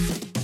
you